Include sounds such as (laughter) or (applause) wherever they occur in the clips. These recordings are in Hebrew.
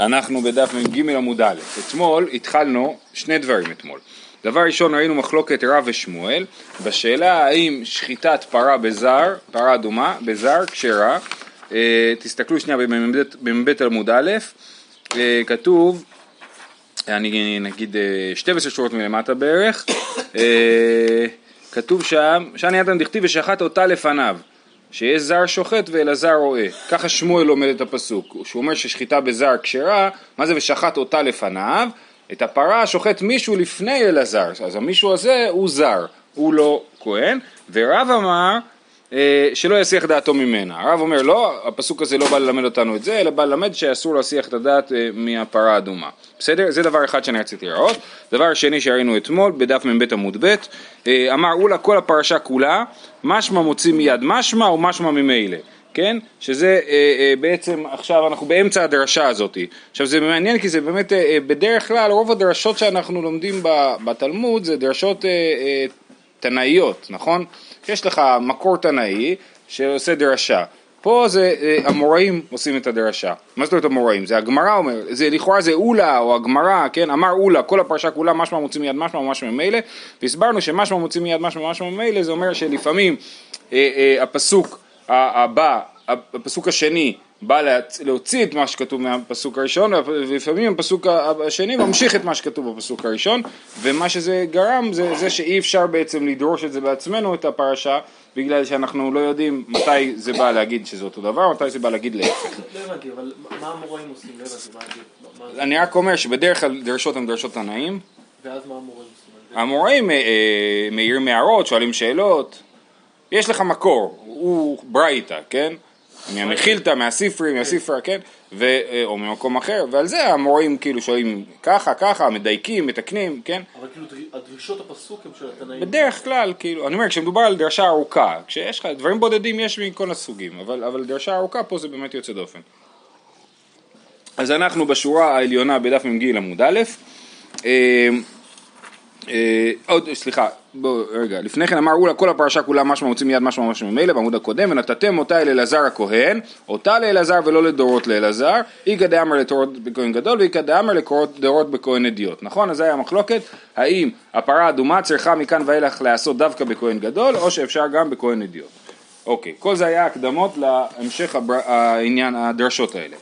אנחנו בדף מ"ג עמוד א'. אתמול התחלנו שני דברים אתמול. דבר ראשון ראינו מחלוקת רב ושמואל בשאלה האם שחיטת פרה בזר, פרה אדומה, בזר כשרה, אה, תסתכלו שנייה במ"ב עמוד א', אה, כתוב, אני נגיד 12 אה, שורות מלמטה בערך, אה, כתוב שם, שאני אדם דכתיב ושחט אותה לפניו שיש זר שוחט ואלעזר רואה. ככה שמואל לומד את הפסוק. שהוא אומר ששחיטה בזר כשרה, מה זה ושחט אותה לפניו? את הפרה שוחט מישהו לפני אלעזר. אז המישהו הזה הוא זר, הוא לא כהן. ורב אמר שלא יסיח דעתו ממנה. הרב אומר לא, הפסוק הזה לא בא ללמד אותנו את זה, אלא בא ללמד שאסור להסיח את הדעת אה, מהפרה האדומה. בסדר? זה דבר אחד שאני רציתי לראות. דבר שני שראינו אתמול בדף מ"ב עמוד ב', אה, אמר אולה כל הפרשה כולה, משמע מוציא מיד משמע ומשמע ממילא. כן? שזה אה, אה, בעצם עכשיו אנחנו באמצע הדרשה הזאת. עכשיו זה מעניין כי זה באמת אה, בדרך כלל רוב הדרשות שאנחנו לומדים בתלמוד זה דרשות אה, אה, תנאיות, נכון? יש לך מקור תנאי שעושה דרשה. פה זה אה, המוראים עושים את הדרשה. מה זאת אומרת המוראים? זה הגמרא אומר, זה לכאורה זה אולה או הגמרא, כן? אמר אולה, כל הפרשה כולה משמע מוציא מיד משמע ומשמע ממילא, והסברנו שמשמע מוציא מיד משמע ומשמע ממילא זה אומר שלפעמים אה, אה, הפסוק הבא, הפסוק השני בא להוציא את מה שכתוב מהפסוק הראשון ולפעמים הפסוק השני ממשיך את מה שכתוב בפסוק הראשון ומה שזה גרם זה, זה שאי אפשר בעצם לדרוש את זה בעצמנו את הפרשה בגלל שאנחנו לא יודעים מתי זה בא להגיד שזה אותו דבר, מתי זה בא להגיד להפך. לא הבנתי, אבל מה המוראים עושים? לא הבנתי, מה אני רק אומר שבדרך כלל דרשות הן דרשות תנאים. ואז מה המוראים עושים? המוראים אה, אה, מעירים הערות, שואלים שאלות. יש לך מקור, הוא ברייתא, כן? מהמחילתא, מהספרי, מהספרה, כן? ו, אה, או ממקום אחר, ועל זה המורים כאילו שואלים ככה, ככה, מדייקים, מתקנים, כן? אבל כאילו הדרישות הפסוק הם של התנאים. בדרך כלל, כאילו, אני אומר, כשמדובר על דרשה ארוכה, כשיש לך, דברים בודדים יש מכל הסוגים, אבל, אבל דרשה ארוכה פה זה באמת יוצא דופן. אז אנחנו בשורה העליונה בדף מ"ג עמוד א', אה, עוד, סליחה, בואו רגע, לפני כן אמר אולה כל הפרשה כולה משמע מוציא מיד משמע משמע ממילא בעמוד הקודם ונתתם אותה אל אלעזר הכהן, אותה לאלעזר ולא לדורות לאלעזר, איכא דאמר לתורות בכהן גדול ואיכא דאמר לדורות בכהן אדיוט, נכון? אז זה היה מחלוקת, האם הפרה האדומה צריכה מכאן ואילך להיעשות דווקא בכהן גדול או שאפשר גם בכהן אדיוט. אוקיי, כל זה היה הקדמות להמשך הבר... העניין, הדרשות האלה.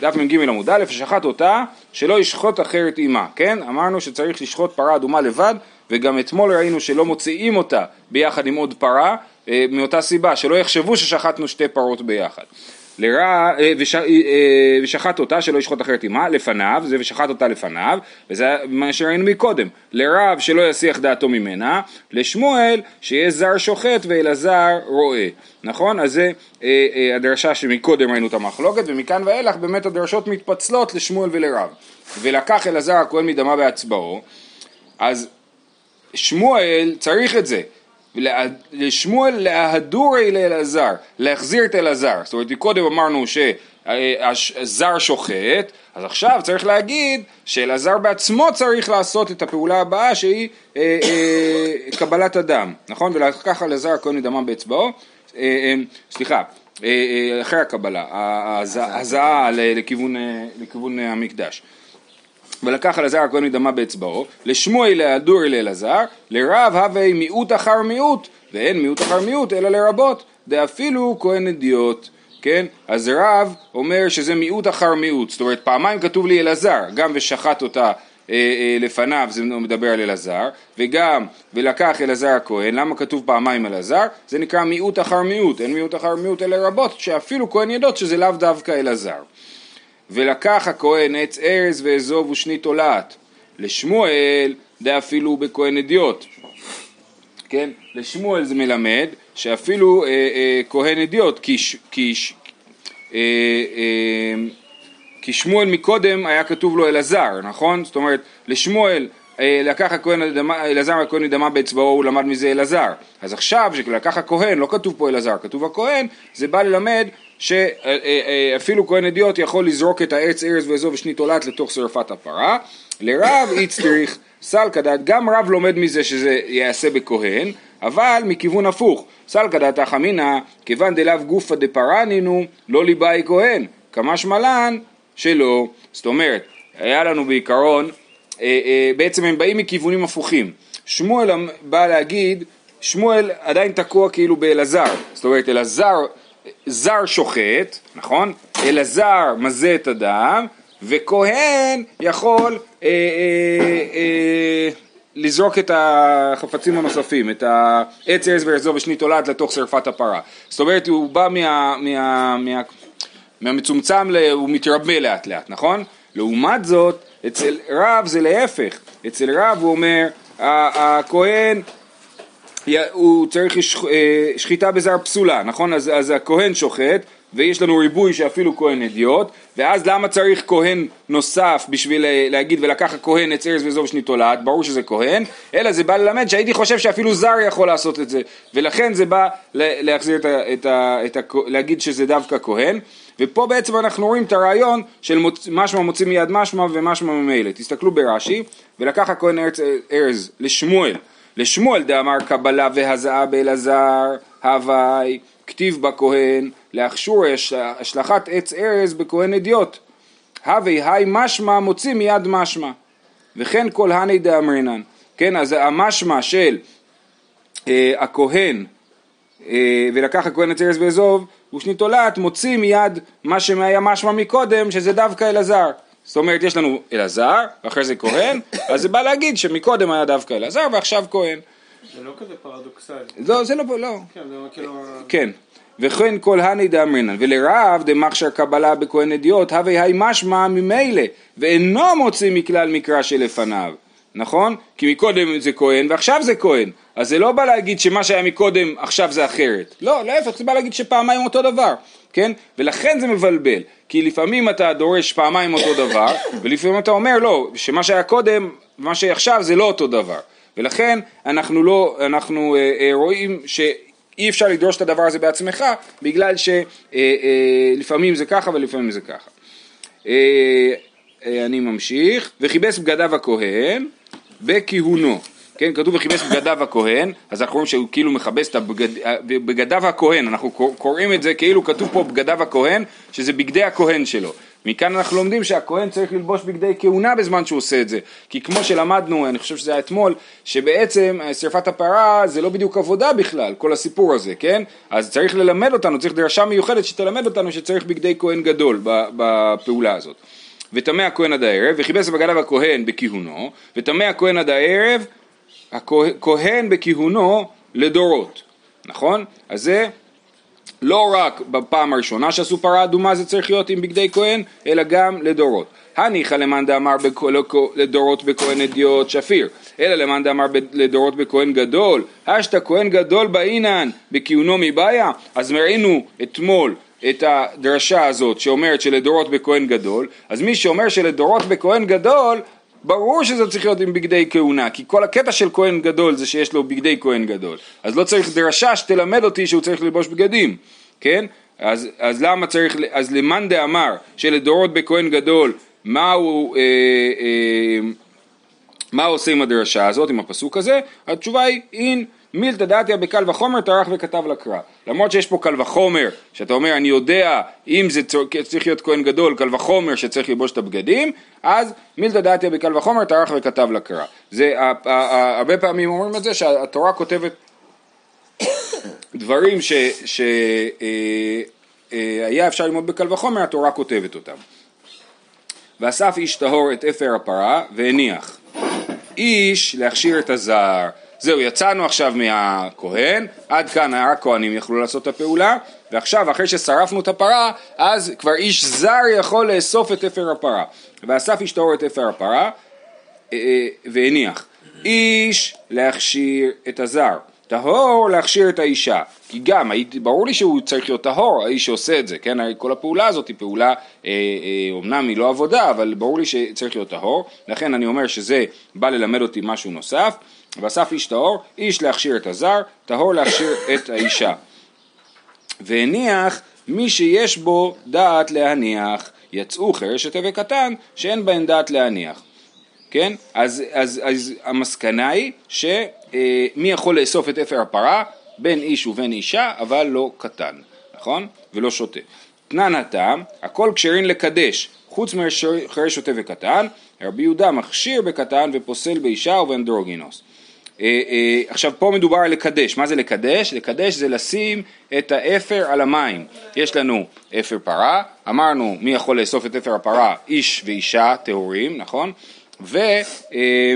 דף מ"ג עמוד א', שחט אותה שלא ישחוט אחרת עימה, כן? אמרנו שצריך לשחוט פרה אדומה לבד וגם אתמול ראינו שלא מוציאים אותה ביחד עם עוד פרה אה, מאותה סיבה, שלא יחשבו ששחטנו שתי פרות ביחד. לרע, אה, וש, אה, ושחט אותה שלא ישחוט אחרת עמה לפניו, זה ושחט אותה לפניו, וזה מה שראינו מקודם, לרב שלא יסיח דעתו ממנה, לשמואל שיהיה זר שוחט ואלעזר רואה, נכון? אז זה הדרשה שמקודם ראינו את המחלוקת, ומכאן ואילך באמת הדרשות מתפצלות לשמואל ולרב. ולקח אלעזר הכהן מדמה בהצבעו, אז שמואל צריך את זה. לשמואל להדורי לאלעזר, להחזיר את אלעזר. זאת אומרת, קודם אמרנו שהזר שוחט, אז עכשיו צריך להגיד שאלעזר בעצמו צריך לעשות את הפעולה הבאה שהיא אה, אה, קבלת הדם, נכון? ולקח אלעזר הכהן מדמם באצבעו, אה, אה, סליחה, אה, אה, אחרי הקבלה, הזעה לכיוון, אה, לכיוון המקדש. ולקח אלעזר הכהן מדמה באצבעו, לשמואל להדור לאלעזר, לרב הווי מיעוט אחר מיעוט, ואין מיעוט אחר מיעוט אלא לרבות, דאפילו כהן אדיוט, כן? אז רב אומר שזה מיעוט אחר מיעוט, זאת אומרת פעמיים כתוב לי אלעזר, גם ושחט אותה אה, אה, לפניו זה מדבר על אלעזר, וגם ולקח אלעזר הכהן, למה כתוב פעמיים אלעזר? זה נקרא מיעוט אחר מיעוט, אין מיעוט אחר מיעוט אלא רבות, שאפילו כהן ידות שזה לאו דווקא אלעזר. ולקח הכהן עץ ארז ואזוב ושני תולעת. לשמואל דאפילו בכהן אדיוט. כן? לשמואל זה מלמד שאפילו אה, אה, כהן אדיוט, כי, כי, אה, אה, כי שמואל מקודם היה כתוב לו אלעזר, נכון? זאת אומרת, לשמואל אה, לקח הכהן אלעזר הכהן אדמה באצבעו, הוא למד מזה אלעזר. אז עכשיו, כשלקח הכהן, לא כתוב פה אלעזר, כתוב הכהן, זה בא ללמד שאפילו כהן אדיוט יכול לזרוק את העץ ארז ואזוב ושני תולעת לתוך שרפת הפרה. לרב איצטריך סל כדת, גם רב לומד מזה שזה ייעשה בכהן, אבל מכיוון הפוך. סל כדת אחמינא, כיוון דלאו גופא דפרנינו, לא ליבאי כהן. כמשמע לן, שלו, זאת אומרת, היה לנו בעיקרון, אה, אה, בעצם הם באים מכיוונים הפוכים. שמואל בא להגיד, שמואל עדיין תקוע כאילו באלעזר, זאת אומרת אלעזר, זר שוחט, נכון? אלעזר מזה את הדם, וכהן יכול אה, אה, אה, לזרוק את החפצים הנוספים, את העץ ארז וארזו ושני תולעת לתוך שרפת הפרה. זאת אומרת, הוא בא מה, מה, מה, מהמצומצם, הוא מתרבה לאט לאט, נכון? לעומת זאת, אצל רב זה להפך. אצל רב הוא אומר, הכהן הוא צריך אה, שחיטה בזר פסולה, נכון? אז, אז הכהן שוחט ויש לנו ריבוי שאפילו כהן אדיוט ואז למה צריך כהן נוסף בשביל אה, להגיד ולקח הכהן עץ ארז וזוב שני תולעת, ברור שזה כהן, אלא זה בא ללמד שהייתי חושב שאפילו זר יכול לעשות את זה ולכן זה בא להחזיר את ה, את ה, את ה, להגיד שזה דווקא כהן ופה בעצם אנחנו רואים את הרעיון של מוצ... משמע מוציא מיד משמע ומשמע ממילא. תסתכלו ברש"י, ולקח הכהן ארז לשמואל, לשמואל דאמר קבלה והזעה באלעזר, הווי, כתיב בכהן, להכשור השלכת עץ ארז בכהן אדיוט. הווי היי משמע מוציא מיד משמע. וכן כל הני דאמרינן. כן, אז המשמע של אה, הכהן אה, ולקח הכהן את ארז ואזוב ושני תולעת מוציא מיד מה שהיה משמע מקודם שזה דווקא אלעזר זאת אומרת יש לנו אלעזר ואחרי זה כהן אז זה בא להגיד שמקודם היה דווקא אלעזר ועכשיו כהן. זה לא כזה פרדוקסלי. לא זה לא, לא. כן, זה כאילו... כן. וכן כל הני דאמרינן ולרב דמכשיר קבלה בכהן אדיוט הווה היי משמע ממילא ואינו מוציא מכלל מקרא שלפניו. נכון? כי מקודם זה כהן ועכשיו זה כהן אז זה לא בא להגיד שמה שהיה מקודם עכשיו זה אחרת לא, להפך זה בא להגיד שפעמיים אותו דבר כן? ולכן זה מבלבל כי לפעמים אתה דורש פעמיים אותו דבר (coughs) ולפעמים אתה אומר לא, שמה שהיה קודם ומה שעכשיו זה לא אותו דבר ולכן אנחנו לא, אנחנו אה, אה, רואים ש... אי אפשר לדרוש את הדבר הזה בעצמך בגלל שלפעמים אה, אה, זה ככה ולפעמים זה ככה. אה, אה, אני ממשיך, וכיבס בגדיו הכהן בכהונו. כן, כתוב וכיבס בגדיו הכהן, אז אנחנו רואים שהוא כאילו מכבס את הבגד... בגדיו הכהן, אנחנו קוראים את זה כאילו כתוב פה בגדיו הכהן, שזה בגדי הכהן שלו. מכאן אנחנו לומדים שהכהן צריך ללבוש בגדי כהונה בזמן שהוא עושה את זה. כי כמו שלמדנו, אני חושב שזה היה אתמול, שבעצם אה, שרפת הפרה זה לא בדיוק עבודה בכלל, כל הסיפור הזה, כן? אז צריך ללמד אותנו, צריך דרשה מיוחדת שתלמד אותנו שצריך בגדי כהן גדול בפעולה הזאת. וטמא הכהן עד הערב, וכיבס בגדיו הכהן בכהונו, וטמא הכהן עד הערב, הכהן בכהונו לדורות, נכון? אז זה לא רק בפעם הראשונה שעשו פרה אדומה זה צריך להיות עם בגדי כהן, אלא גם לדורות. הניחא למאן דאמר לדורות בכהן אדיוט שפיר, אלא למאן דאמר לדורות בכהן גדול, השתא כהן גדול באינן בכהונו מבעיה, אז מראינו אתמול את הדרשה הזאת שאומרת שלדורות בכהן גדול, אז מי שאומר שלדורות בכהן גדול, ברור שזה צריך להיות עם בגדי כהונה, כי כל הקטע של כהן גדול זה שיש לו בגדי כהן גדול, אז לא צריך דרשה שתלמד אותי שהוא צריך ללבוש בגדים, כן? אז, אז למה צריך, אז למאן דאמר שלדורות בכהן גדול, מה הוא, אה, אה, מה הוא עושה עם הדרשה הזאת, עם הפסוק הזה? התשובה היא אין מילתא דתיה בקל וחומר טרח וכתב לקרא. למרות שיש פה קל וחומר, שאתה אומר אני יודע אם זה צריך להיות כהן גדול, קל וחומר שצריך ללבוש את הבגדים, אז מילתא דתיה בקל וחומר טרח וכתב לקרא. זה, הרבה פעמים אומרים את זה שהתורה כותבת (coughs) דברים שהיה אה, אה, אפשר ללמוד בקל וחומר, התורה כותבת אותם. ואסף איש טהור את אפר הפרה והניח. איש להכשיר את הזר זהו, יצאנו עכשיו מהכהן, עד כאן רק כהנים יכלו לעשות את הפעולה, ועכשיו אחרי ששרפנו את הפרה, אז כבר איש זר יכול לאסוף את אפר הפרה. ואסף ישתור את אפר הפרה, אה, אה, והניח. איש להכשיר את הזר, טהור להכשיר את האישה, כי גם, ברור לי שהוא צריך להיות טהור, האיש שעושה את זה, כן, כל הפעולה הזאת היא פעולה, אה, אה, אומנם היא לא עבודה, אבל ברור לי שצריך להיות טהור, לכן אני אומר שזה בא ללמד אותי משהו נוסף. ואסף איש טהור, איש להכשיר את הזר, טהור להכשיר את האישה. והניח מי שיש בו דעת להניח, יצאו חרש ותווה קטן שאין בהן דעת להניח. כן? אז, אז, אז המסקנה היא שמי אה, יכול לאסוף את אפר הפרה? בין איש ובין אישה, אבל לא קטן, נכון? ולא שותה. אתנן הטעם, הכל כשרין לקדש, חוץ מאחרי שוטה וקטן, רבי יהודה מכשיר בקטן ופוסל באישה ובאנדרוגינוס. אה, אה, עכשיו פה מדובר על לקדש, מה זה לקדש? לקדש זה לשים את האפר על המים. יש לנו אפר פרה, אמרנו מי יכול לאסוף את אפר הפרה? איש ואישה טהורים, נכון? ו... אה,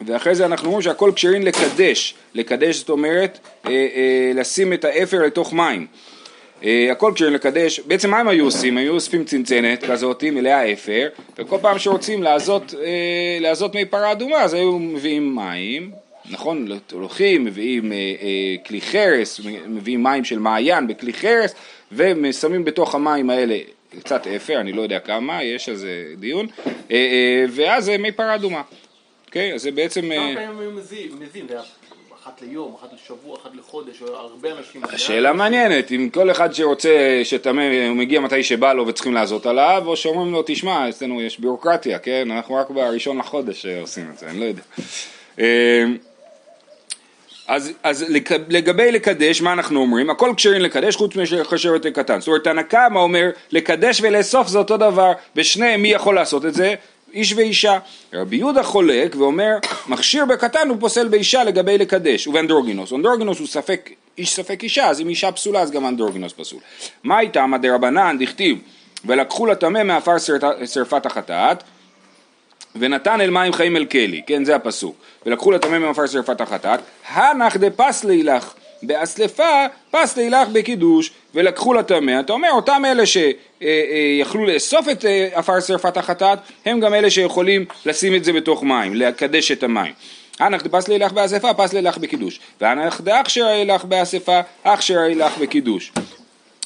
ואחרי זה אנחנו אומרים שהכל כשרים לקדש, לקדש זאת אומרת אה, אה, לשים את האפר לתוך מים. אה, הכל כשרים לקדש, בעצם מה הם היו עושים? היו אוספים צנצנת כזאת מלאה אפר, וכל פעם שרוצים לעזות, אה, מי פרה אדומה אז היו מביאים מים, נכון? הולכים, מביאים אה, כלי חרס, מביאים מים של מעיין בכלי חרס, ושמים בתוך המים האלה קצת אפר, אני לא יודע כמה, יש על זה דיון, ואז מי פרה אדומה. אוקיי? אז זה בעצם... כמה פעמים היו מזיעים? אחת ליום, אחת לשבוע, אחת לחודש, הרבה אנשים. שאלה מעניינת, אם כל אחד שרוצה שטמא, הוא מגיע מתי שבא לו וצריכים לעזות עליו, או שאומרים לו, תשמע, אצלנו יש ביורוקרטיה, כן? אנחנו רק בראשון לחודש עושים את זה, אני לא יודע. אה, אז, אז לגבי לקדש, מה אנחנו אומרים? הכל כשרים לקדש חוץ מחשבת קטן. זאת אומרת, תנא קמא אומר, לקדש ולאסוף זה אותו דבר, ושניהם מי יכול לעשות את זה? איש ואישה. רבי יהודה חולק ואומר, מכשיר בקטן הוא פוסל באישה לגבי לקדש, ובאנדרוגינוס. אנדרוגינוס הוא ספק איש ספק אישה, אז אם אישה פסולה אז גם אנדרוגינוס פסול. מה איתם דרבנן דכתיב, ולקחו לטמא מעפר שרפת החטאת, ונתן אל מים חיים אל כלי, כן זה הפסוק, ולקחו לטמא מעפר שרפת החטאת, הנח דפסלי לך, באסלפה פסלי לך בקידוש, ולקחו לטמא, אתה אומר אותם אלה שיכלו לאסוף את אה, עפר שרפת החטאת, הם גם אלה שיכולים לשים את זה בתוך מים, לקדש את המים. הנח דפסלי לך באספה, פסלי לך בקידוש, והנח דאכשרי לך באספה, אכשרי לך בקידוש.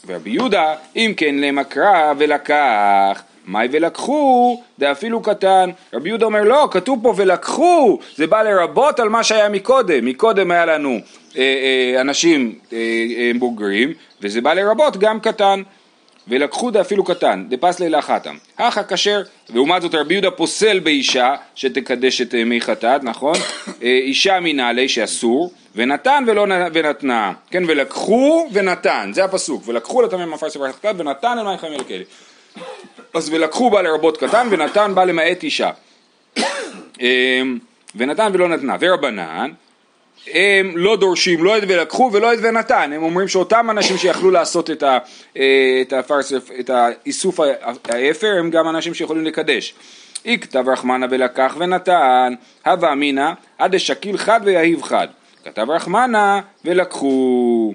ורבי יהודה, אם כן למקרא ולקח, מאי ולקחו, דאפילו קטן. רבי יהודה אומר לא, כתוב פה ולקחו, זה בא לרבות על מה שהיה מקודם. מקודם היה לנו אה, אה, אנשים אה, אה, בוגרים, וזה בא לרבות גם קטן. ולקחו דאפילו קטן, דפס לילה חתם. הכה כשר, לעומת זאת רבי יהודה פוסל באישה שתקדש את אה, מי חטאת, נכון? (coughs) אה, אישה מנעלי שאסור, ונתן ולא ונתנה, כן? ולקחו ונתן, זה הפסוק, ולקחו לטמא מפר ספר חטאת ונתן מים חיים אל כלי. אז ולקחו בא לרבות קטן ונתן בא למעט אישה. (coughs) ונתן ולא נתנה, ורבנן הם לא דורשים לא את ולקחו ולא את ונתן, הם אומרים שאותם אנשים שיכלו לעשות את, ה, אה, את, הפרסף, את האיסוף האפר הם גם אנשים שיכולים לקדש. אי כתב רחמנה ולקח ונתן, הווה אמינא עד דשקיל חד ויהיב חד. כתב רחמנה ולקחו.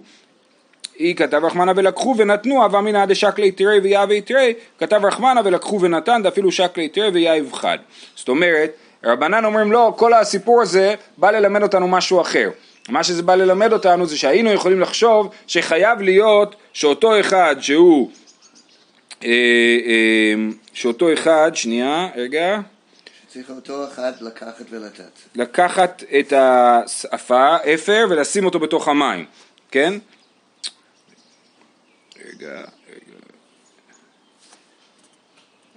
אי כתב רחמנה ולקחו ונתנו, הווה אמינא דשקלי תירי ויהבי תירי, כתב רחמנה ולקחו ונתן, דאפילו שקלי תירי ויהיב חד. זאת אומרת, רבנן אומרים לא, כל הסיפור הזה בא ללמד אותנו משהו אחר. מה שזה בא ללמד אותנו זה שהיינו יכולים לחשוב שחייב להיות שאותו אחד שהוא, אה, אה, שאותו אחד, שנייה, רגע, צריך אותו אחד לקחת ולתת. לקחת את האפה, אפר, ולשים אותו בתוך המים, כן? רגע, רגע.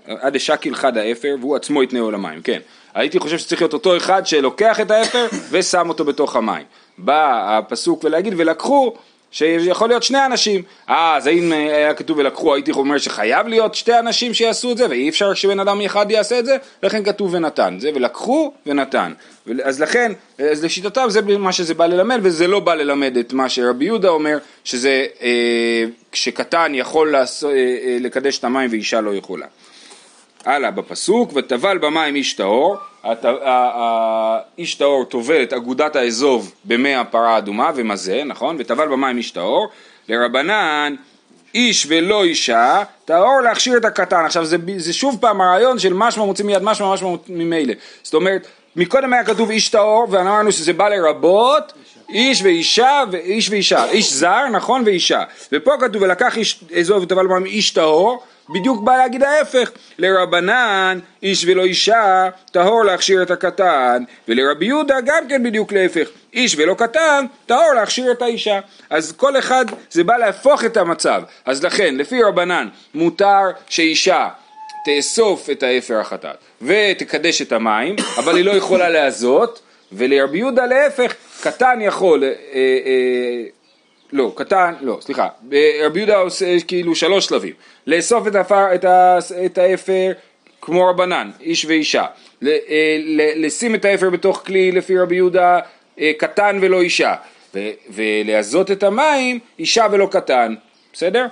עד דשקיל חד האפר, והוא עצמו יתנאו למים, כן. הייתי חושב שצריך להיות אותו אחד שלוקח את האפר (coughs) ושם אותו בתוך המים. בא הפסוק ולהגיד, ולקחו, שיכול להיות שני אנשים. אה, אז אם היה כתוב ולקחו, הייתי אומר שחייב להיות שתי אנשים שיעשו את זה, ואי אפשר שבן אדם אחד יעשה את זה, לכן כתוב ונתן. זה ולקחו ונתן. אז לכן, אז לשיטתם זה מה שזה בא ללמד, וזה לא בא ללמד את מה שרבי יהודה אומר, שזה אה, כשקטן יכול לעשות, אה, אה, לקדש את המים ואישה לא יכולה. הלאה בפסוק, וטבל במים איש טהור, הט- ה- ה- איש טהור טובל את אגודת האזוב במי הפרה האדומה ומזה, נכון? וטבל במים איש טהור, לרבנן איש ולא אישה, טהור להכשיר את הקטן. עכשיו זה, זה שוב פעם הרעיון של משמע מוציא מיד משמע משמע ממילא. זאת אומרת, מקודם היה כתוב איש טהור ואמרנו שזה בא לרבות איש ואישה ואיש ואישה, איש זר נכון ואישה, ופה כתוב ולקח איש אזוב וטבל במים איש טהור בדיוק בא להגיד ההפך, לרבנן איש ולא אישה טהור להכשיר את הקטן, ולרבי יהודה גם כן בדיוק להפך, איש ולא קטן טהור להכשיר את האישה. אז כל אחד זה בא להפוך את המצב, אז לכן לפי רבנן מותר שאישה תאסוף את האפר החטאת ותקדש את המים, אבל היא לא יכולה להזות, ולרבי יהודה להפך, קטן יכול אה, אה, לא, קטן, לא, סליחה, רבי יהודה עושה כאילו שלוש שלבים, לאסוף את, האפר, את, ה, את האפר כמו רבנן, איש ואישה, ל, אה, ל, לשים את האפר בתוך כלי לפי רבי יהודה אה, קטן ולא אישה, ו, ולהזות את המים אישה ולא קטן, בסדר?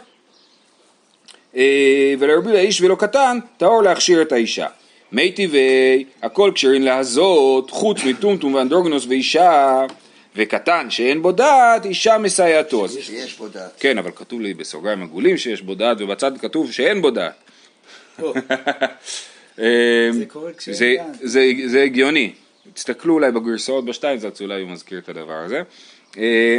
אה, ולרבי יהודה איש ולא קטן, טהור להכשיר את האישה. מי טבעי, הכל כשרים להזות, חוץ מטומטום ואנדרוגנוס ואישה, וקטן שאין בו דעת, אישה מסייעתו. שיש בו דעת. כן, אבל כתוב לי בסוגריים עגולים שיש בו דעת, ובצד כתוב שאין בו דעת. (laughs) זה כשאין זה. זה, זה הגיוני. תסתכלו אולי בגרסאות בשטיינזלץ, אולי הוא מזכיר את הדבר הזה. אה,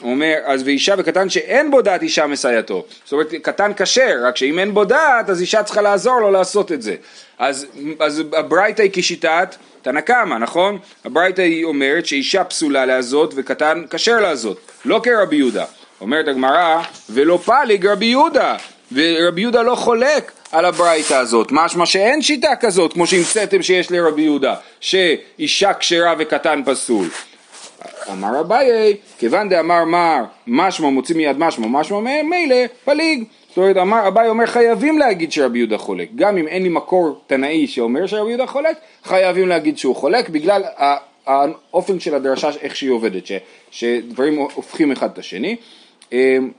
הוא אומר, אז ואישה וקטן שאין בו דעת אישה מסייעתו. זאת אומרת, קטן כשר, רק שאם אין בו דעת, אז אישה צריכה לעזור לו לעשות את זה. אז, אז הברייתא היא כשיטת תנא קמא, נכון? הברייתא היא אומרת שאישה פסולה להזות וקטן כשר להזות, לא כרבי יהודה. אומרת הגמרא, ולא פליג רבי יהודה, ורבי יהודה לא חולק על הברייתא הזאת, משמע שאין שיטה כזאת, כמו שהמצאתם שיש לרבי יהודה, שאישה כשרה וקטן פסול. אמר אביי, כיוון דאמר מר, משמע מוציא מיד משמע, משמע מילא, פליג. זאת אומרת, אמר, אביי אומר חייבים להגיד שרבי יהודה חולק. גם אם אין לי מקור תנאי שאומר שרבי יהודה חולק, חייבים להגיד שהוא חולק, בגלל האופן של הדרשה, איך שהיא עובדת, ש, שדברים הופכים אחד את השני. אמ,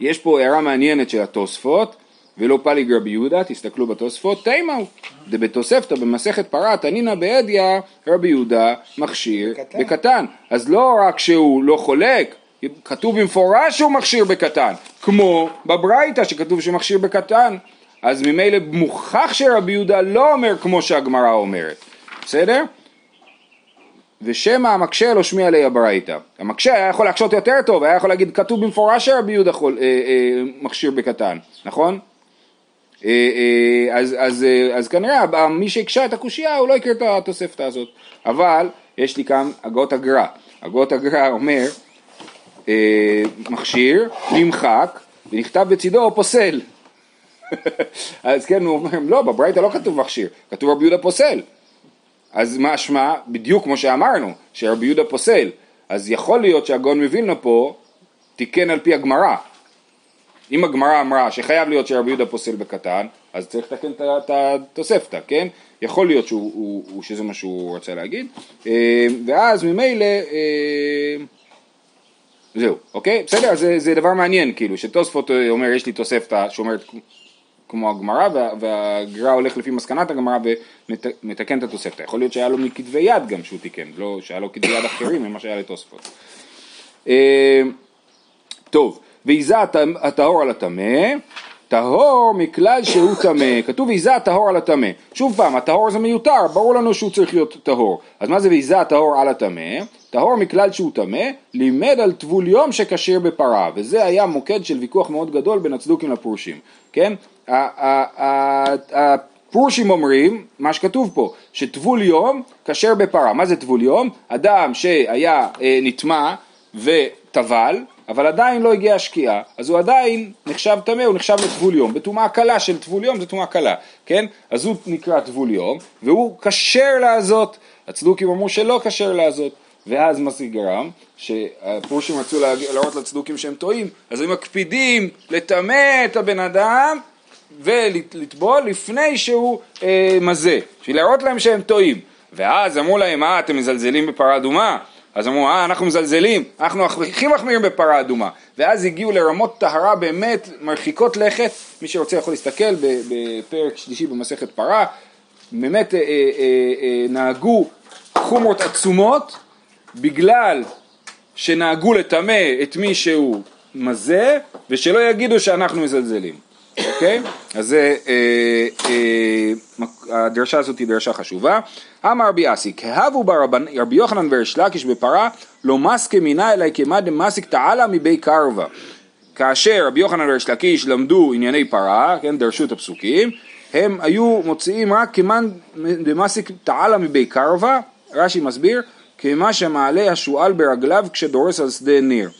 יש פה הערה מעניינת של התוספות, ולא פליג רבי יהודה, תסתכלו בתוספות, תימהו, דבתוספתא במסכת פרה, תנינא באדיא, רבי יהודה מכשיר בקטן. בקטן. אז לא רק שהוא לא חולק, כתוב במפורש שהוא מכשיר בקטן, כמו בברייתא שכתוב שהוא מכשיר בקטן, אז ממילא מוכח שרבי יהודה לא אומר כמו שהגמרא אומרת, בסדר? ושמא המקשה לא שמיע לי הברייתא. המקשה היה יכול להקשות יותר טוב, היה יכול להגיד כתוב במפורש שרבי יהודה חול, אה, אה, מכשיר בקטן, נכון? אה, אה, אז, אז, אה, אז כנראה מי שהקשה את הקושייה הוא לא הכיר את התוספתא הזאת. אבל יש לי כאן הגאות הגר"א. הגאות הגר"א אומר מכשיר, נמחק, ונכתב בצידו פוסל. (laughs) אז כן, הוא אומר, לא, בברייתא לא כתוב מכשיר, כתוב רבי יהודה פוסל. אז משמע, בדיוק כמו שאמרנו, שרבי יהודה פוסל, אז יכול להיות שהגאון מווילנה פה תיקן על פי הגמרא. אם הגמרא אמרה שחייב להיות שרבי יהודה פוסל בקטן, אז צריך לתקן את התוספתא, כן? יכול להיות שהוא, הוא, הוא, שזה מה שהוא רוצה להגיד, אה, ואז ממילא, אה, זהו, אוקיי? בסדר, זה, זה דבר מעניין, כאילו, שתוספות אה, אומר, יש לי תוספתא שאומרת כמו הגמרא, וה- והגר"א הולך לפי מסקנת הגמרא ומתקן את התוספתא. יכול להיות שהיה לו מכתבי יד גם שהוא תיקן, לא שהיה לו כתבי יד אחרים ממה שהיה לתוספות. טוב, ועיזה הט- הטהור על הטמא, טהור מכלל שהוא טמא, כתוב ועיזה הטהור על הטמא, שוב פעם, הטהור זה מיותר, ברור לנו שהוא צריך להיות טהור, אז מה זה ועיזה הטהור על הטמא? טהור מכלל שהוא טמא, לימד על טבול יום שכשר בפרה, וזה היה מוקד של ויכוח מאוד גדול בין הצדוקים לפרושים, כן? הפרושים אומרים, מה שכתוב פה, שטבול יום כשר בפרה, מה זה טבול יום? אדם שהיה אה, נטמע וטבל, אבל עדיין לא הגיעה השקיעה, אז הוא עדיין נחשב טמא, הוא נחשב לטבול יום. בטומאה קלה של טבול יום זה טומאה קלה, כן? אז הוא נקרא טבול יום, והוא כשר לעזות. הצדוקים אמרו שלא כשר לעזות. ואז מה זה גרם? שהפרושים רצו להראות לצדוקים שהם טועים, אז הם מקפידים לטמא את הבן אדם ולטבול לפני שהוא אה, מזה, בשביל להראות להם שהם טועים. ואז אמרו להם, אה, אתם מזלזלים בפרה אדומה? אז אמרו, אה, אנחנו מזלזלים, אנחנו הכי מחמירים בפרה אדומה. ואז הגיעו לרמות טהרה באמת מרחיקות לכת, מי שרוצה יכול להסתכל בפרק שלישי במסכת פרה, באמת אה, אה, אה, נהגו חומרות עצומות, בגלל שנהגו לטמא את מי שהוא מזה, ושלא יגידו שאנחנו מזלזלים, אוקיי? אז זה, אה, אה, הדרשה הזאת היא דרשה חשובה. אמר רבי אסי, כהבו ברבן, רבי יוחנן וריש לקיש בפרה, לא מסקה מינה אלא כמא דמסיק תעלה מבי קרבה. כאשר רבי יוחנן וריש לקיש למדו ענייני פרה, כן, דרשו את הפסוקים, הם היו מוציאים רק כמאן דמסיק תעלה מבי קרבה, רש"י מסביר, כמה שמעלה השועל ברגליו כשדורס על שדה ניר.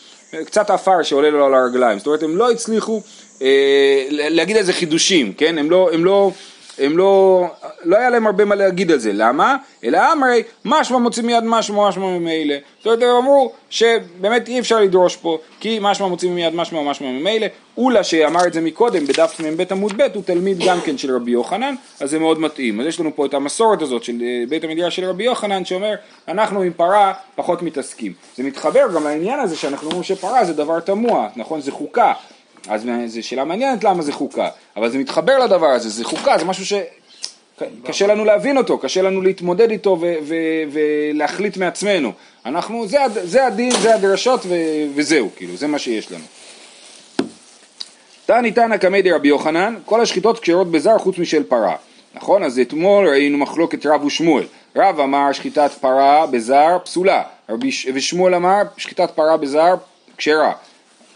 קצת עפר שעולה לו על הרגליים, זאת אומרת הם לא הצליחו אה, להגיד איזה חידושים, כן? הם לא, הם לא הם לא, לא היה להם הרבה מה להגיד על זה, למה? אלא אמרי, משמע מוציא מיד משמע משמע ממילא. זאת אומרת, הם אמרו שבאמת אי אפשר לדרוש פה, כי משמע מוציא מיד משמע משמע ממילא. אולה שאמר את זה מקודם בדף מ"ב עמוד ב' הוא תלמיד גם כן של רבי יוחנן, אז זה מאוד מתאים. אז יש לנו פה את המסורת הזאת של אה, בית המדרש של רבי יוחנן שאומר, אנחנו עם פרה פחות מתעסקים. זה מתחבר גם לעניין הזה שאנחנו אומרים שפרה זה דבר תמוה, נכון? זה חוקה. אז זו שאלה מעניינת למה זה חוקה, אבל זה מתחבר לדבר הזה, זה חוקה, זה משהו שקשה לנו להבין אותו, קשה לנו להתמודד איתו ולהחליט מעצמנו. אנחנו, זה, זה הדין, זה הדרשות ו- וזהו, כאילו, זה מה שיש לנו. תני תנא קמי דרבי יוחנן, כל השחיטות כשרות בזר חוץ משל פרה. נכון? אז אתמול ראינו מחלוקת רב ושמואל. רב אמר שחיטת פרה בזר פסולה, רבי, ושמואל אמר שחיטת פרה בזר כשרה.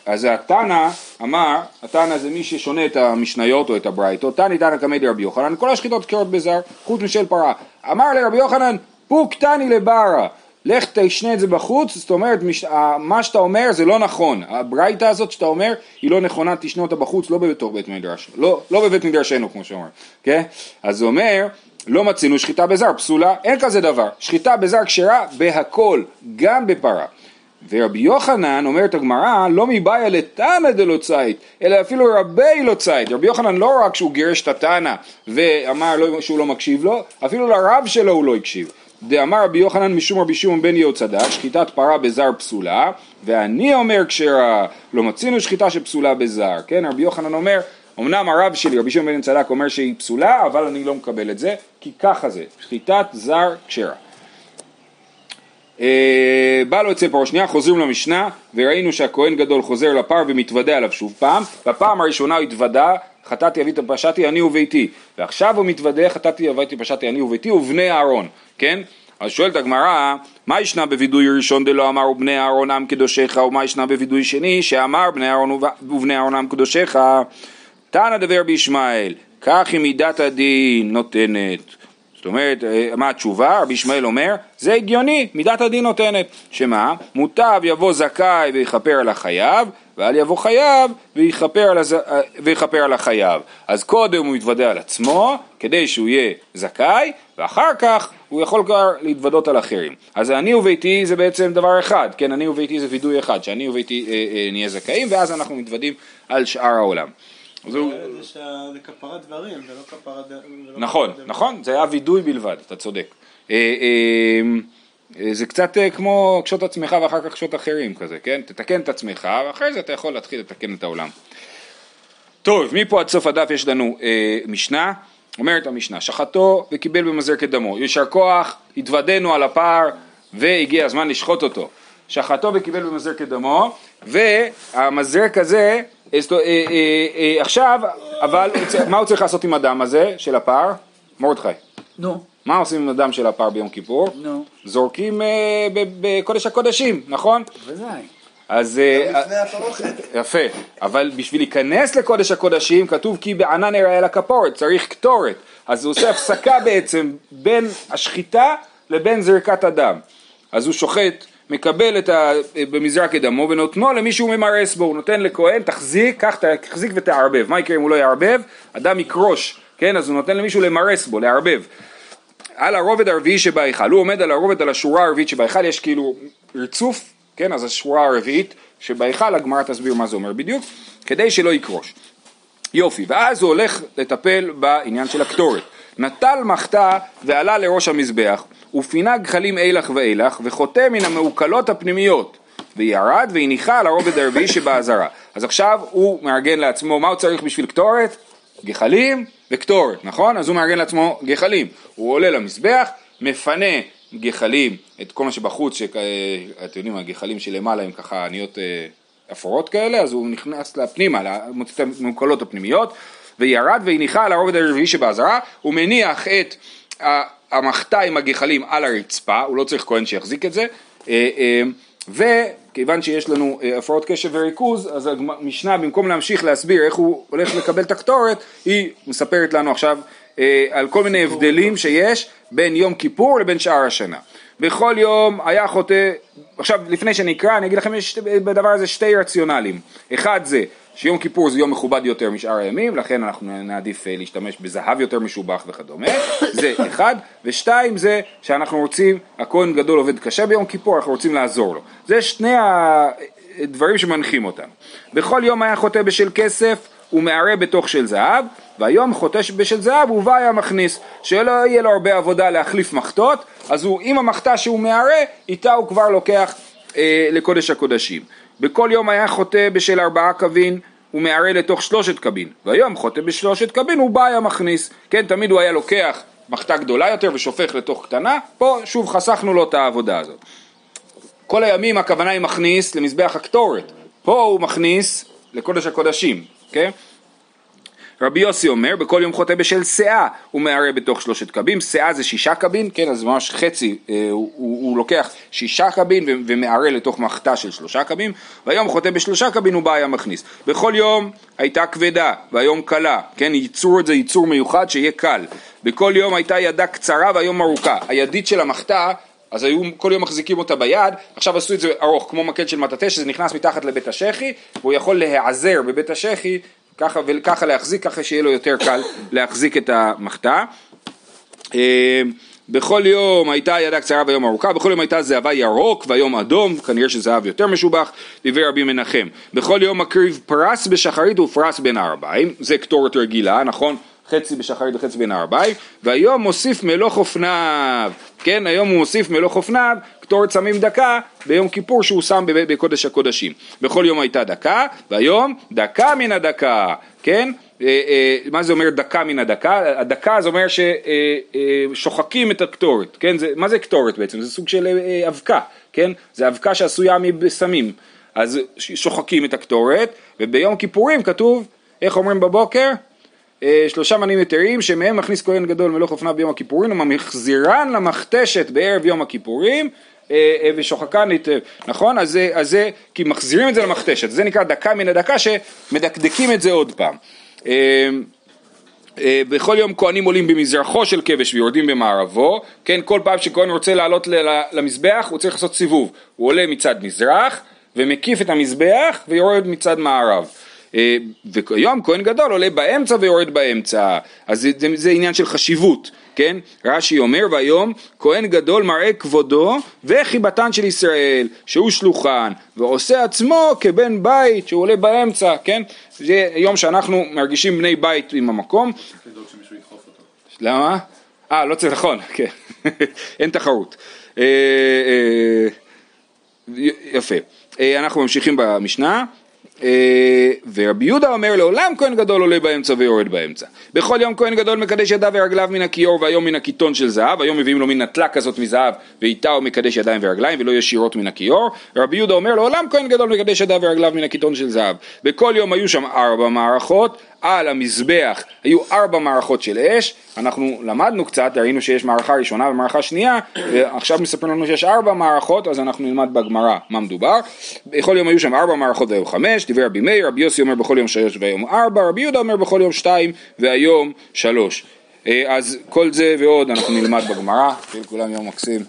אז התנא אמר, התנא זה מי ששונה את המשניות או את הברייתות, תני תנא קמי דרבי יוחנן, כל השחיטות כשרות בזר, חוץ משל פרה. אמר לרבי יוחנן, פוק תני לברה, לך תשנה את זה בחוץ, זאת אומרת, מש, מה שאתה אומר זה לא נכון, הברייתא הזאת שאתה אומר היא לא נכונה, תשנה אותה בחוץ, לא בתוך בית מדרש, לא, לא בבית מדרשנו כמו שאומר, כן? אז זה אומר, לא מצינו שחיטה בזר, פסולה, אין כזה דבר, שחיטה בזר כשרה בהכל, גם בפרה. ורבי יוחנן, אומרת הגמרא, לא מבעיה לתנא דלא צייד, אלא אפילו רבי לא צייד. רבי יוחנן לא רק שהוא גירש את התנא ואמר לו שהוא לא מקשיב לו, אפילו לרב שלו הוא לא הקשיב. דאמר רבי יוחנן משום רבי שמעון בן יהוצדק, שחיטת פרה בזר פסולה, ואני אומר כשרה, לא מצינו שחיטה שפסולה בזר, כן? רבי יוחנן אומר, אמנם הרב שלי, רבי שמעון בן יהוצדק, אומר שהיא פסולה, אבל אני לא מקבל את זה, כי ככה זה, שחיטת זר כשרה. בא לו אצל פרעה שנייה, חוזרים למשנה, וראינו שהכהן גדול חוזר לפר ומתוודה עליו שוב פעם, בפעם הראשונה הוא התוודה, חטאתי אביתי פשעתי אני וביתי, ועכשיו הוא מתוודה, חטאתי אביתי פשעתי אני וביתי ובני אהרון, כן? אז שואלת הגמרא, מה ישנה בווידוי ראשון דלא אמר ובני אהרון עם קדושך, ומה ישנה בווידוי שני שאמר בני אהרון ובני אהרון עם קדושך? תנא דבר בישמעאל, כך היא מידת הדין נותנת. זאת אומרת, אה, מה התשובה? רבי ישמעאל אומר, זה הגיוני, מידת הדין נותנת. שמה? מוטב יבוא זכאי ויכפר על החייב, ואל יבוא חייב ויכפר על, הז... אה, ויכפר על החייב. אז קודם הוא יתוודה על עצמו, כדי שהוא יהיה זכאי, ואחר כך הוא יכול כבר להתוודות על אחרים. אז אני וביתי זה בעצם דבר אחד, כן, אני וביתי זה וידוי אחד, שאני וביתי אה, אה, נהיה זכאים, ואז אנחנו מתוודים על שאר העולם. זה כפרת דברים, זה לא כפרת... נכון, נכון, זה היה וידוי בלבד, אתה צודק. אה, אה, זה קצת אה, כמו קשוט עצמך ואחר כך קשוט אחרים כזה, כן? תתקן את עצמך ואחרי זה אתה יכול להתחיל לתקן את העולם. טוב, מפה עד סוף הדף יש לנו אה, משנה, אומרת המשנה, שחטו וקיבל במזר כדמו, יישר כוח, התוודענו על הפער והגיע הזמן לשחוט אותו. שחטו וקיבל במזר כדמו, והמזרק הזה אה, אה, אה, עכשיו, אבל מה הוא צריך לעשות עם הדם הזה של הפר? מרדכי. נו. מה עושים עם הדם של הפר ביום כיפור? נו. זורקים בקודש הקודשים, נכון? בוודאי. אז... לפני הפרוכת. יפה, אבל בשביל להיכנס לקודש הקודשים כתוב כי בענן יראה לכפורת, צריך קטורת. אז הוא עושה הפסקה בעצם בין השחיטה לבין זריקת הדם. אז הוא שוחט מקבל את ה... במזרק את דמו ונותנו למי שהוא ממרס בו, הוא נותן לכהן, תחזיק, קח, תחזיק ותערבב. מה יקרה אם הוא לא יערבב? אדם יקרוש, כן? אז הוא נותן למישהו למרס בו, לערבב. על הרובד הרביעי שבהיכל, הוא עומד על הרובד, על השורה הרביעית שבהיכל, יש כאילו רצוף, כן? אז השורה הרביעית שבהיכל, הגמרא תסביר מה זה אומר בדיוק, כדי שלא יקרוש. יופי, ואז הוא הולך לטפל בעניין של הקטורת. נטל מחתה ועלה לראש המזבח. ופינה גחלים אילך ואילך, וחוטא מן המעוקלות הפנימיות, וירד והניחה על הרובד הרביעי שבעזרה. אז עכשיו הוא מארגן לעצמו, מה הוא צריך בשביל קטורת? גחלים וקטורת, נכון? אז הוא מארגן לעצמו גחלים. הוא עולה למזבח, מפנה גחלים, את כל מה שבחוץ, שאתם יודעים, הגחלים שלמעלה הם ככה נהיות אה, אפורות כאלה, אז הוא נכנס לפנימה, מוצא את המעוקלות הפנימיות, וירד והניחה על הרובד הרביעי שבעזרה, הוא מניח את המחתה עם הגחלים על הרצפה, הוא לא צריך כהן שיחזיק את זה, אה, אה, וכיוון שיש לנו אה, הפרעות קשב וריכוז, אז המשנה במקום להמשיך להסביר איך הוא הולך לקבל את הקטורת, היא מספרת לנו עכשיו על כל מיני הבדלים שיש בין יום כיפור לבין שאר השנה. בכל יום היה חוטא, עכשיו לפני שאני אקרא אני אגיד לכם יש בדבר הזה שתי רציונלים, אחד זה שיום כיפור זה יום מכובד יותר משאר הימים, לכן אנחנו נעדיף אה, להשתמש בזהב יותר משובח וכדומה, זה אחד, ושתיים זה שאנחנו רוצים, הכהן גדול עובד קשה ביום כיפור, אנחנו רוצים לעזור לו. זה שני הדברים שמנחים אותנו. בכל יום היה חוטא בשל כסף ומערה בתוך של זהב, והיום חוטא בשל זהב ובא היה מכניס, שלא יהיה לו הרבה עבודה להחליף מחטות, אז הוא עם המחטה שהוא מערה, איתה הוא כבר לוקח אה, לקודש הקודשים. בכל יום היה חוטא בשל ארבעה קבין ומערה לתוך שלושת קבין, והיום חוטא בשלושת קבין הוא בא היה מכניס, כן תמיד הוא היה לוקח מחטה גדולה יותר ושופך לתוך קטנה, פה שוב חסכנו לו את העבודה הזאת. כל הימים הכוונה היא מכניס למזבח הקטורת, פה הוא מכניס לקודש הקודשים, כן? רבי יוסי אומר, בכל יום חוטא בשל שאה הוא מערה בתוך שלושת קבין, שאה זה שישה קבין, כן, אז ממש חצי, אה, הוא, הוא, הוא לוקח שישה קבין ו- ומערה לתוך מחתה של שלושה קבין, והיום חוטא בשלושה קבין הוא בא היה מכניס. בכל יום הייתה כבדה, והיום קלה, כן, ייצור את זה ייצור מיוחד שיהיה קל. בכל יום הייתה ידה קצרה והיום ארוכה. הידית של המחתה אז היו כל יום מחזיקים אותה ביד, עכשיו עשו את זה ארוך, כמו מקל של מטאטא, שזה נכנס מתחת לבית השחי, והוא יכול להיעזר בבית השחי, ככה וככה להחזיק, ככה שיהיה לו יותר קל (coughs) להחזיק את המחתה. אה, בכל יום הייתה ידה קצרה ויום ארוכה, בכל יום הייתה זהבה ירוק והיום אדום, כנראה שזהב יותר משובח, דברי רבי מנחם. בכל יום מקריב פרס בשחרית ופרס בין הערביים, זה קטורת רגילה, נכון? חצי בשחרית וחצי בין הערביים, והיום מוסיף מלוך אופניו, כן, היום הוא מוסיף מלוך אופניו, קטורת שמים דקה, ביום כיפור שהוא שם בקודש הקודשים. בכל יום הייתה דקה, והיום דקה מן הדקה, כן? אה, אה, מה זה אומר דקה מן הדקה? הדקה זה אומר ששוחקים אה, את הקטורת, כן? זה, מה זה קטורת בעצם? זה סוג של אבקה, כן? זה אבקה שעשויה מבשמים. אז שוחקים את הקטורת, וביום כיפורים כתוב, איך אומרים בבוקר? שלושה מנים יתרים שמהם מכניס כהן גדול מלוך אופנה ביום הכיפורים ומחזירן למכתשת בערב יום הכיפורים ושוחקן היטב, נכון? אז זה, אז זה, כי מחזירים את זה למכתשת, זה נקרא דקה מן הדקה שמדקדקים את זה עוד פעם. בכל יום כהנים עולים במזרחו של כבש ויורדים במערבו, כן, כל פעם שכהן רוצה לעלות למזבח הוא צריך לעשות סיבוב, הוא עולה מצד מזרח ומקיף את המזבח ויורד מצד מערב. וכיום כהן גדול עולה באמצע ויורד באמצע, אז זה, זה, זה עניין של חשיבות, כן? רש"י אומר והיום כהן גדול מראה כבודו וחיבתן של ישראל שהוא שלוחן ועושה עצמו כבן בית שהוא עולה באמצע, כן? זה יום שאנחנו מרגישים בני בית עם המקום. למה? אה, לא צריך, נכון, כן, (laughs) אין תחרות. אה, אה, יפה. אה, אנחנו ממשיכים במשנה. אה, ורבי יהודה אומר לעולם כהן גדול עולה באמצע ויורד באמצע. בכל יום כהן גדול מקדש ידיו ורגליו מן הכיור והיום מן הקיטון של זהב, היום מביאים לו מין נטלה כזאת מזהב ואיתה הוא מקדש ידיים ורגליים ולא ישירות מן הכיור. רבי יהודה אומר לעולם כהן גדול מקדש ידיו ורגליו מן הקיטון של זהב. בכל יום היו שם ארבע מערכות, על המזבח היו ארבע מערכות של אש, אנחנו למדנו קצת, ראינו שיש מערכה ראשונה ומערכה שנייה, ועכשיו מספרים לנו שיש ארבע מערכות, אז אנחנו נלמד בגמרא מה מדובר. בכל יום היו שם ארבע מערכות והיו חמש, דיבר רבי מאיר, רבי יוסי אומר בכל יום שלוש והיום ארבע, רבי יהודה אומר בכל יום שתיים והיום שלוש. אז כל זה ועוד אנחנו נלמד בגמרא, לכולם יום מקסים.